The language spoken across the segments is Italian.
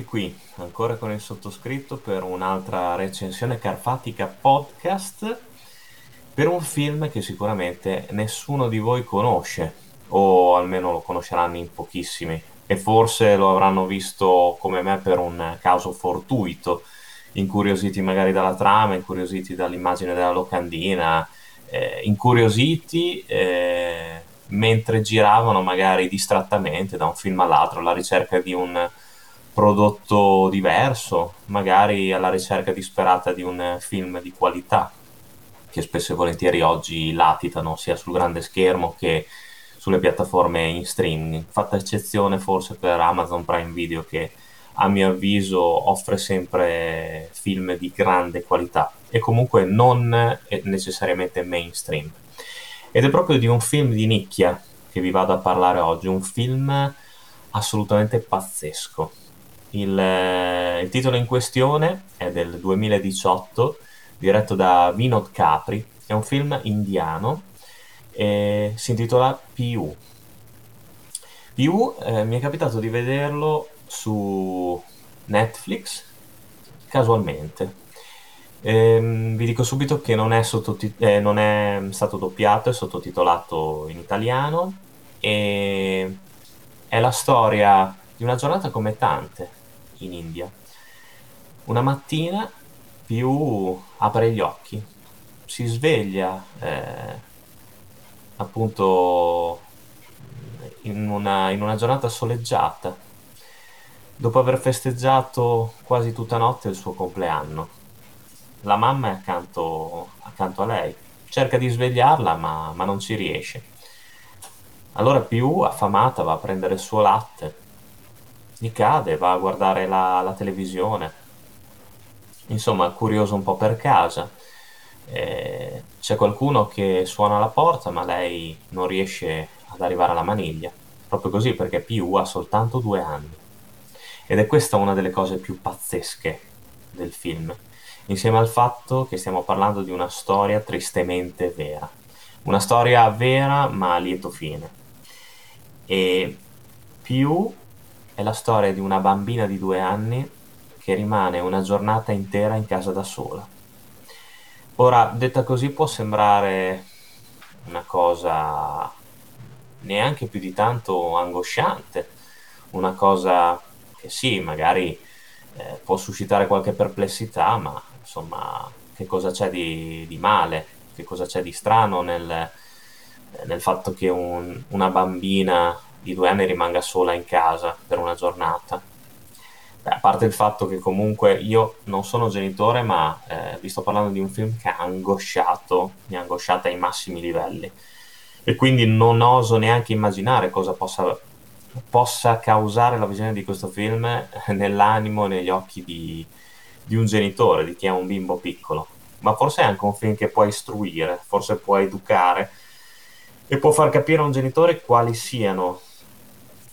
rieccovi qui, ancora con il sottoscritto per un'altra recensione carfatica podcast per un film che sicuramente nessuno di voi conosce, o almeno lo conosceranno in pochissimi, e forse lo avranno visto come me per un caso fortuito, incuriositi magari dalla trama, incuriositi dall'immagine della locandina, eh, incuriositi eh, mentre giravano magari distrattamente da un film all'altro alla ricerca di un prodotto diverso, magari alla ricerca disperata di un film di qualità, che spesso e volentieri oggi latitano sia sul grande schermo che sulle piattaforme in streaming, fatta eccezione forse per Amazon Prime Video che a mio avviso offre sempre film di grande qualità e comunque non necessariamente mainstream. Ed è proprio di un film di nicchia che vi vado a parlare oggi, un film assolutamente pazzesco. Il, eh, il titolo in questione è del 2018, diretto da Vinod Capri, è un film indiano e si intitola PU. PU eh, mi è capitato di vederlo su Netflix casualmente. Ehm, vi dico subito che non è, sottotit- eh, non è stato doppiato, è sottotitolato in italiano e è la storia di una giornata come tante in India. Una mattina più apre gli occhi, si sveglia eh, appunto in una, in una giornata soleggiata, dopo aver festeggiato quasi tutta notte il suo compleanno. La mamma è accanto, accanto a lei, cerca di svegliarla ma, ma non ci riesce. Allora più affamata va a prendere il suo latte gli cade, va a guardare la, la televisione, insomma curioso un po' per casa. Eh, c'è qualcuno che suona la porta ma lei non riesce ad arrivare alla maniglia, proprio così perché Più ha soltanto due anni. Ed è questa una delle cose più pazzesche del film, insieme al fatto che stiamo parlando di una storia tristemente vera. Una storia vera ma a lieto fine. E Più è la storia di una bambina di due anni che rimane una giornata intera in casa da sola. Ora, detta così può sembrare una cosa neanche più di tanto angosciante, una cosa che sì, magari eh, può suscitare qualche perplessità, ma insomma, che cosa c'è di, di male, che cosa c'è di strano nel, nel fatto che un, una bambina di due anni rimanga sola in casa per una giornata. Beh, a parte il fatto che comunque io non sono genitore, ma eh, vi sto parlando di un film che ha angosciato, mi ha angosciato ai massimi livelli. E quindi non oso neanche immaginare cosa possa, possa causare la visione di questo film nell'animo e negli occhi di, di un genitore, di chi ha un bimbo piccolo. Ma forse è anche un film che può istruire, forse può educare e può far capire a un genitore quali siano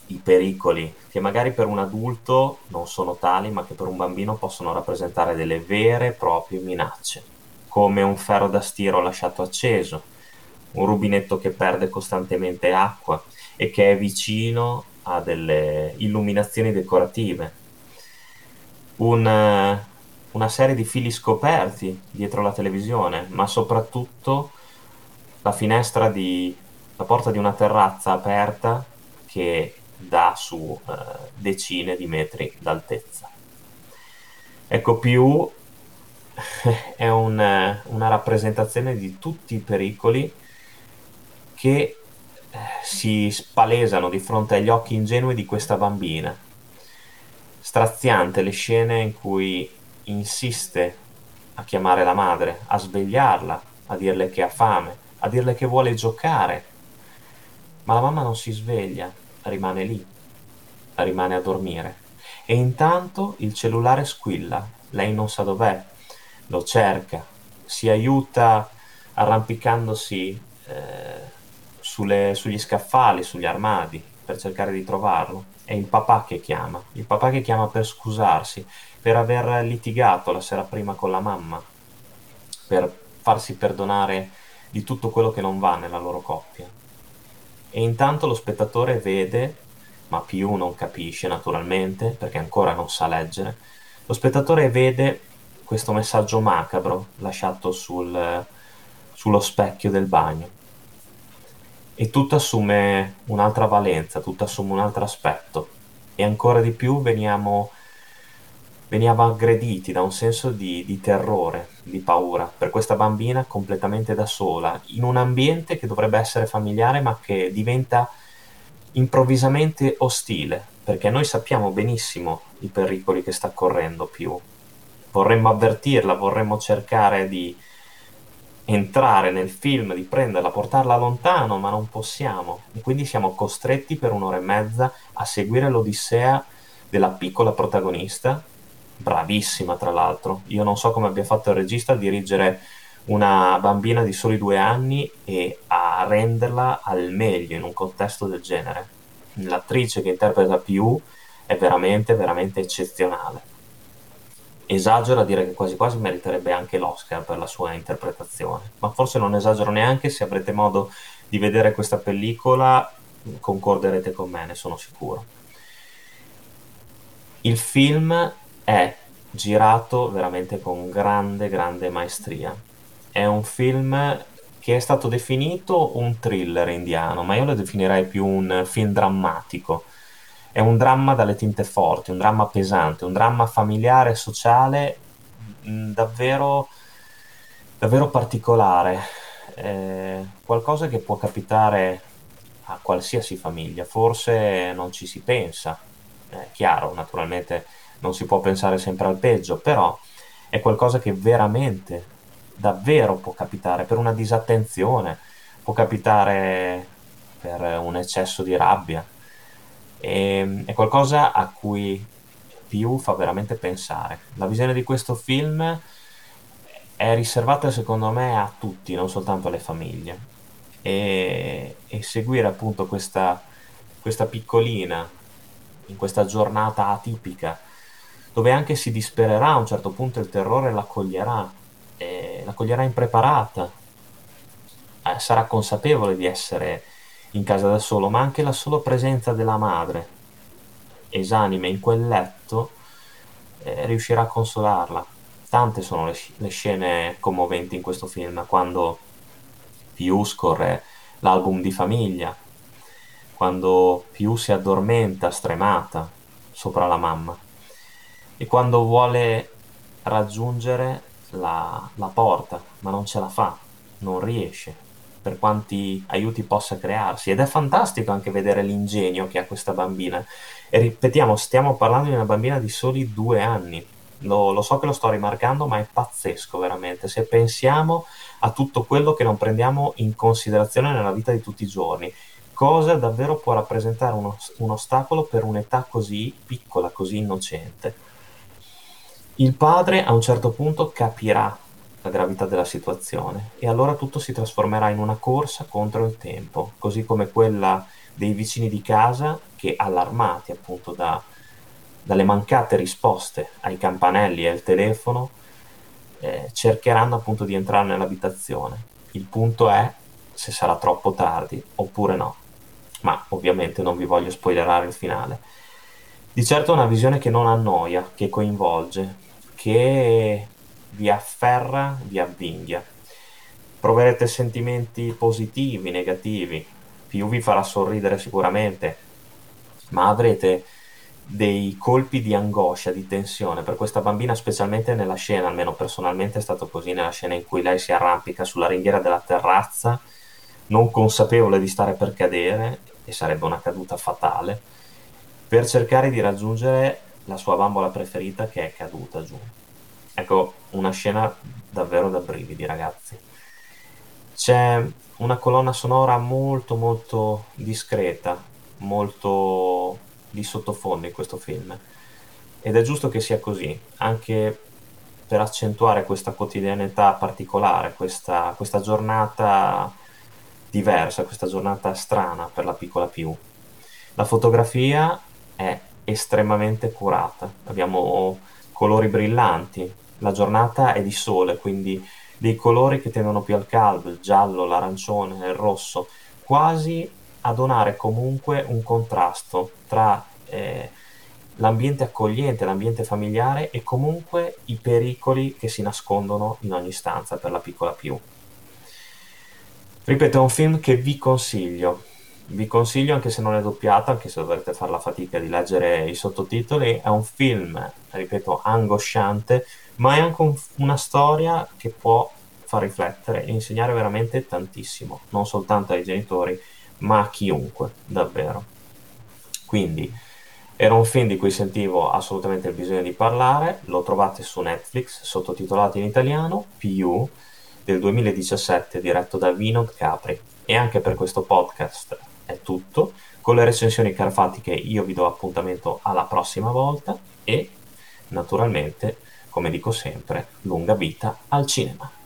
i pericoli che magari per un adulto non sono tali, ma che per un bambino possono rappresentare delle vere e proprie minacce, come un ferro da stiro lasciato acceso, un rubinetto che perde costantemente acqua e che è vicino a delle illuminazioni decorative, un, una serie di fili scoperti dietro la televisione, ma soprattutto la finestra di la porta di una terrazza aperta che dà su eh, decine di metri d'altezza. Ecco, più è un, una rappresentazione di tutti i pericoli che eh, si spalesano di fronte agli occhi ingenui di questa bambina. Straziante le scene in cui insiste a chiamare la madre, a svegliarla, a dirle che ha fame, a dirle che vuole giocare. Ma la mamma non si sveglia, rimane lì, rimane a dormire. E intanto il cellulare squilla, lei non sa dov'è, lo cerca, si aiuta arrampicandosi eh, sulle, sugli scaffali, sugli armadi per cercare di trovarlo. È il papà che chiama, il papà che chiama per scusarsi, per aver litigato la sera prima con la mamma, per farsi perdonare di tutto quello che non va nella loro coppia. E intanto lo spettatore vede ma più non capisce naturalmente, perché ancora non sa leggere, lo spettatore vede questo messaggio macabro lasciato sul, sullo specchio del bagno. E tutto assume un'altra valenza, tutto assume un altro aspetto. E ancora di più veniamo, veniamo aggrediti da un senso di, di terrore, di paura, per questa bambina completamente da sola, in un ambiente che dovrebbe essere familiare ma che diventa improvvisamente ostile, perché noi sappiamo benissimo i pericoli che sta correndo più. Vorremmo avvertirla, vorremmo cercare di entrare nel film, di prenderla, portarla lontano, ma non possiamo. E quindi siamo costretti per un'ora e mezza a seguire l'odissea della piccola protagonista, bravissima tra l'altro. Io non so come abbia fatto il regista a dirigere una bambina di soli due anni e a renderla al meglio in un contesto del genere. L'attrice che interpreta Più è veramente, veramente eccezionale. Esagero a dire che quasi quasi meriterebbe anche l'Oscar per la sua interpretazione, ma forse non esagero neanche se avrete modo di vedere questa pellicola, concorderete con me, ne sono sicuro. Il film è girato veramente con grande, grande maestria. È un film che è stato definito un thriller indiano, ma io lo definirei più un film drammatico. È un dramma dalle tinte forti, un dramma pesante, un dramma familiare, sociale, mh, mm, davvero, davvero particolare, eh, qualcosa che può capitare a qualsiasi famiglia, forse non ci si pensa, è chiaro, naturalmente non si può pensare sempre al peggio, però è qualcosa che veramente, davvero può capitare per una disattenzione, può capitare per un eccesso di rabbia, e, ehm, è qualcosa a cui più fa veramente pensare. La visione di questo film è riservata secondo me a tutti, non soltanto alle famiglie. E, e seguire appunto questa, questa piccolina in questa giornata atipica, dove anche si dispererà a un certo punto il terrore l'accoglierà, l'accoglierà impreparata, eh, sarà consapevole di essere in casa da solo, ma anche la sola presenza della madre, esanime in quel letto, eh, riuscirà a consolarla. Tante sono le, le, scene commoventi in questo film, quando Più scorre l'album di famiglia, quando Più si addormenta stremata sopra la mamma e quando vuole raggiungere la, la porta, ma non ce la fa, non riesce per quanti aiuti possa crearsi. Ed è fantastico anche vedere l'ingegno che ha questa bambina. E ripetiamo stiamo parlando di una bambina di soli due anni. Lo, lo, so che lo sto rimarcando ma è pazzesco veramente. Se pensiamo a tutto quello che non prendiamo in considerazione nella vita di tutti i giorni cosa davvero può rappresentare uno, un ostacolo per un'età così piccola così innocente il padre a un certo punto capirà la gravità della situazione e allora tutto si trasformerà in una corsa contro il tempo, così come quella dei vicini di casa che, allarmati appunto da, dalle mancate risposte ai campanelli e al telefono, eh, cercheranno appunto di entrare nell'abitazione. Il punto è se sarà troppo tardi oppure no. Ma ovviamente non vi voglio spoilerare il finale. Di certo è una visione che non annoia, che coinvolge, che vi afferra, vi avvinghia. Proverete sentimenti positivi, negativi, più vi farà sorridere sicuramente, ma avrete dei colpi di angoscia, di tensione. Per questa bambina, specialmente nella scena, almeno personalmente è stato così, nella scena in cui lei si arrampica sulla ringhiera della terrazza, non consapevole di stare per cadere, e sarebbe una caduta fatale, per cercare di raggiungere la sua bambola preferita che è caduta giù. Ecco, una scena davvero da brividi, ragazzi. C'è una colonna sonora molto molto discreta, molto di sottofondo in questo film. Ed è giusto che sia così, anche per accentuare questa quotidianità particolare, questa, questa giornata diversa, questa giornata strana per la piccola più. La fotografia è estremamente curata, abbiamo colori brillanti, la giornata è di sole, quindi dei colori che tendono più al caldo, il giallo, l'arancione, il rosso, quasi a donare comunque un contrasto tra eh, l'ambiente accogliente, l'ambiente familiare e comunque i pericoli che si nascondono in ogni stanza per la piccola più. Ripeto, è un film che vi consiglio. Vi consiglio anche se non è doppiato, anche se dovrete fare la fatica di leggere i sottotitoli. È un film, ripeto, angosciante, ma è anche un, una storia che può far riflettere e insegnare veramente tantissimo, non soltanto ai genitori, ma a chiunque, davvero. Quindi era un film di cui sentivo assolutamente il bisogno di parlare, lo trovate su Netflix, sottotitolato in italiano, PU del 2017 diretto da Vinod Capri. E anche per questo podcast è tutto. Con le recensioni carfatiche io vi do appuntamento alla prossima volta e naturalmente, come dico sempre, lunga vita al cinema.